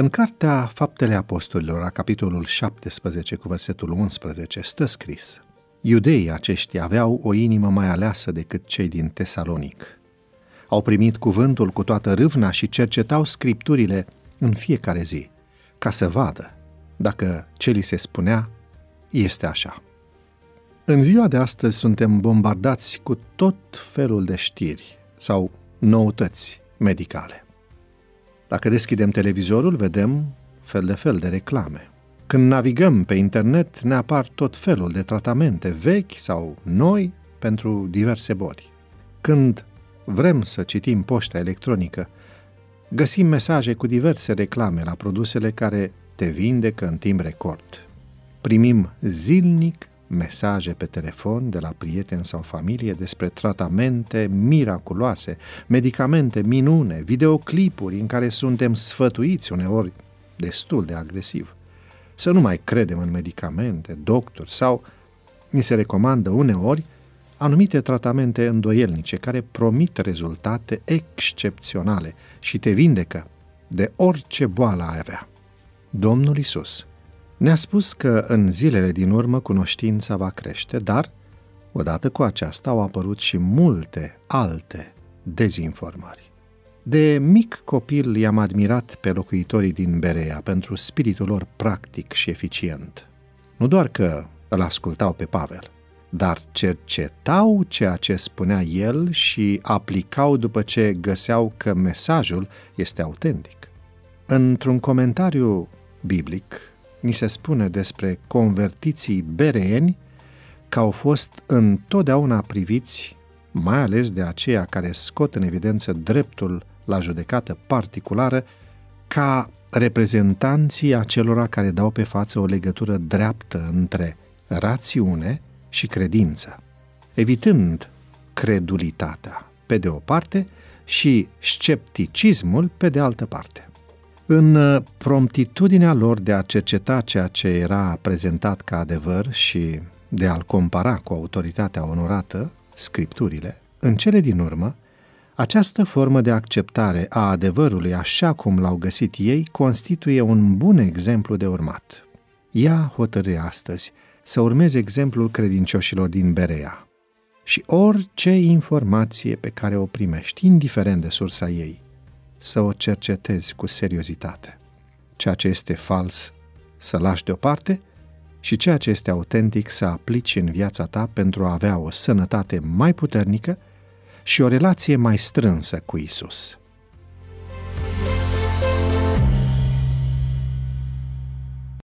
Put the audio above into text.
În cartea Faptele Apostolilor, la capitolul 17 cu versetul 11, stă scris Iudeii aceștia aveau o inimă mai aleasă decât cei din Tesalonic. Au primit cuvântul cu toată râvna și cercetau scripturile în fiecare zi, ca să vadă dacă ce li se spunea este așa. În ziua de astăzi suntem bombardați cu tot felul de știri sau noutăți medicale. Dacă deschidem televizorul, vedem fel de fel de reclame. Când navigăm pe internet, ne apar tot felul de tratamente vechi sau noi pentru diverse boli. Când vrem să citim poșta electronică, găsim mesaje cu diverse reclame la produsele care te vindecă în timp record. Primim zilnic mesaje pe telefon de la prieteni sau familie despre tratamente miraculoase, medicamente minune, videoclipuri în care suntem sfătuiți uneori destul de agresiv. Să nu mai credem în medicamente, doctori sau ni se recomandă uneori anumite tratamente îndoielnice care promit rezultate excepționale și te vindecă de orice boală ai avea. Domnul Isus ne-a spus că în zilele din urmă cunoștința va crește, dar odată cu aceasta au apărut și multe alte dezinformări. De mic copil i-am admirat pe locuitorii din Berea pentru spiritul lor practic și eficient. Nu doar că îl ascultau pe Pavel, dar cercetau ceea ce spunea el și aplicau după ce găseau că mesajul este autentic. Într-un comentariu biblic, ni se spune despre convertiții bereeni că au fost întotdeauna priviți, mai ales de aceia care scot în evidență dreptul la judecată particulară, ca reprezentanții acelora care dau pe față o legătură dreaptă între rațiune și credință, evitând credulitatea pe de o parte și scepticismul pe de altă parte. În uh, promptitudinea lor de a cerceta ceea ce era prezentat ca adevăr și de a-l compara cu autoritatea onorată, scripturile, în cele din urmă, această formă de acceptare a adevărului așa cum l-au găsit ei constituie un bun exemplu de urmat. Ia hotărâre astăzi să urmezi exemplul credincioșilor din Berea și orice informație pe care o primești, indiferent de sursa ei, să o cercetezi cu seriozitate. Ceea ce este fals să lași deoparte și ceea ce este autentic să aplici în viața ta pentru a avea o sănătate mai puternică și o relație mai strânsă cu Isus.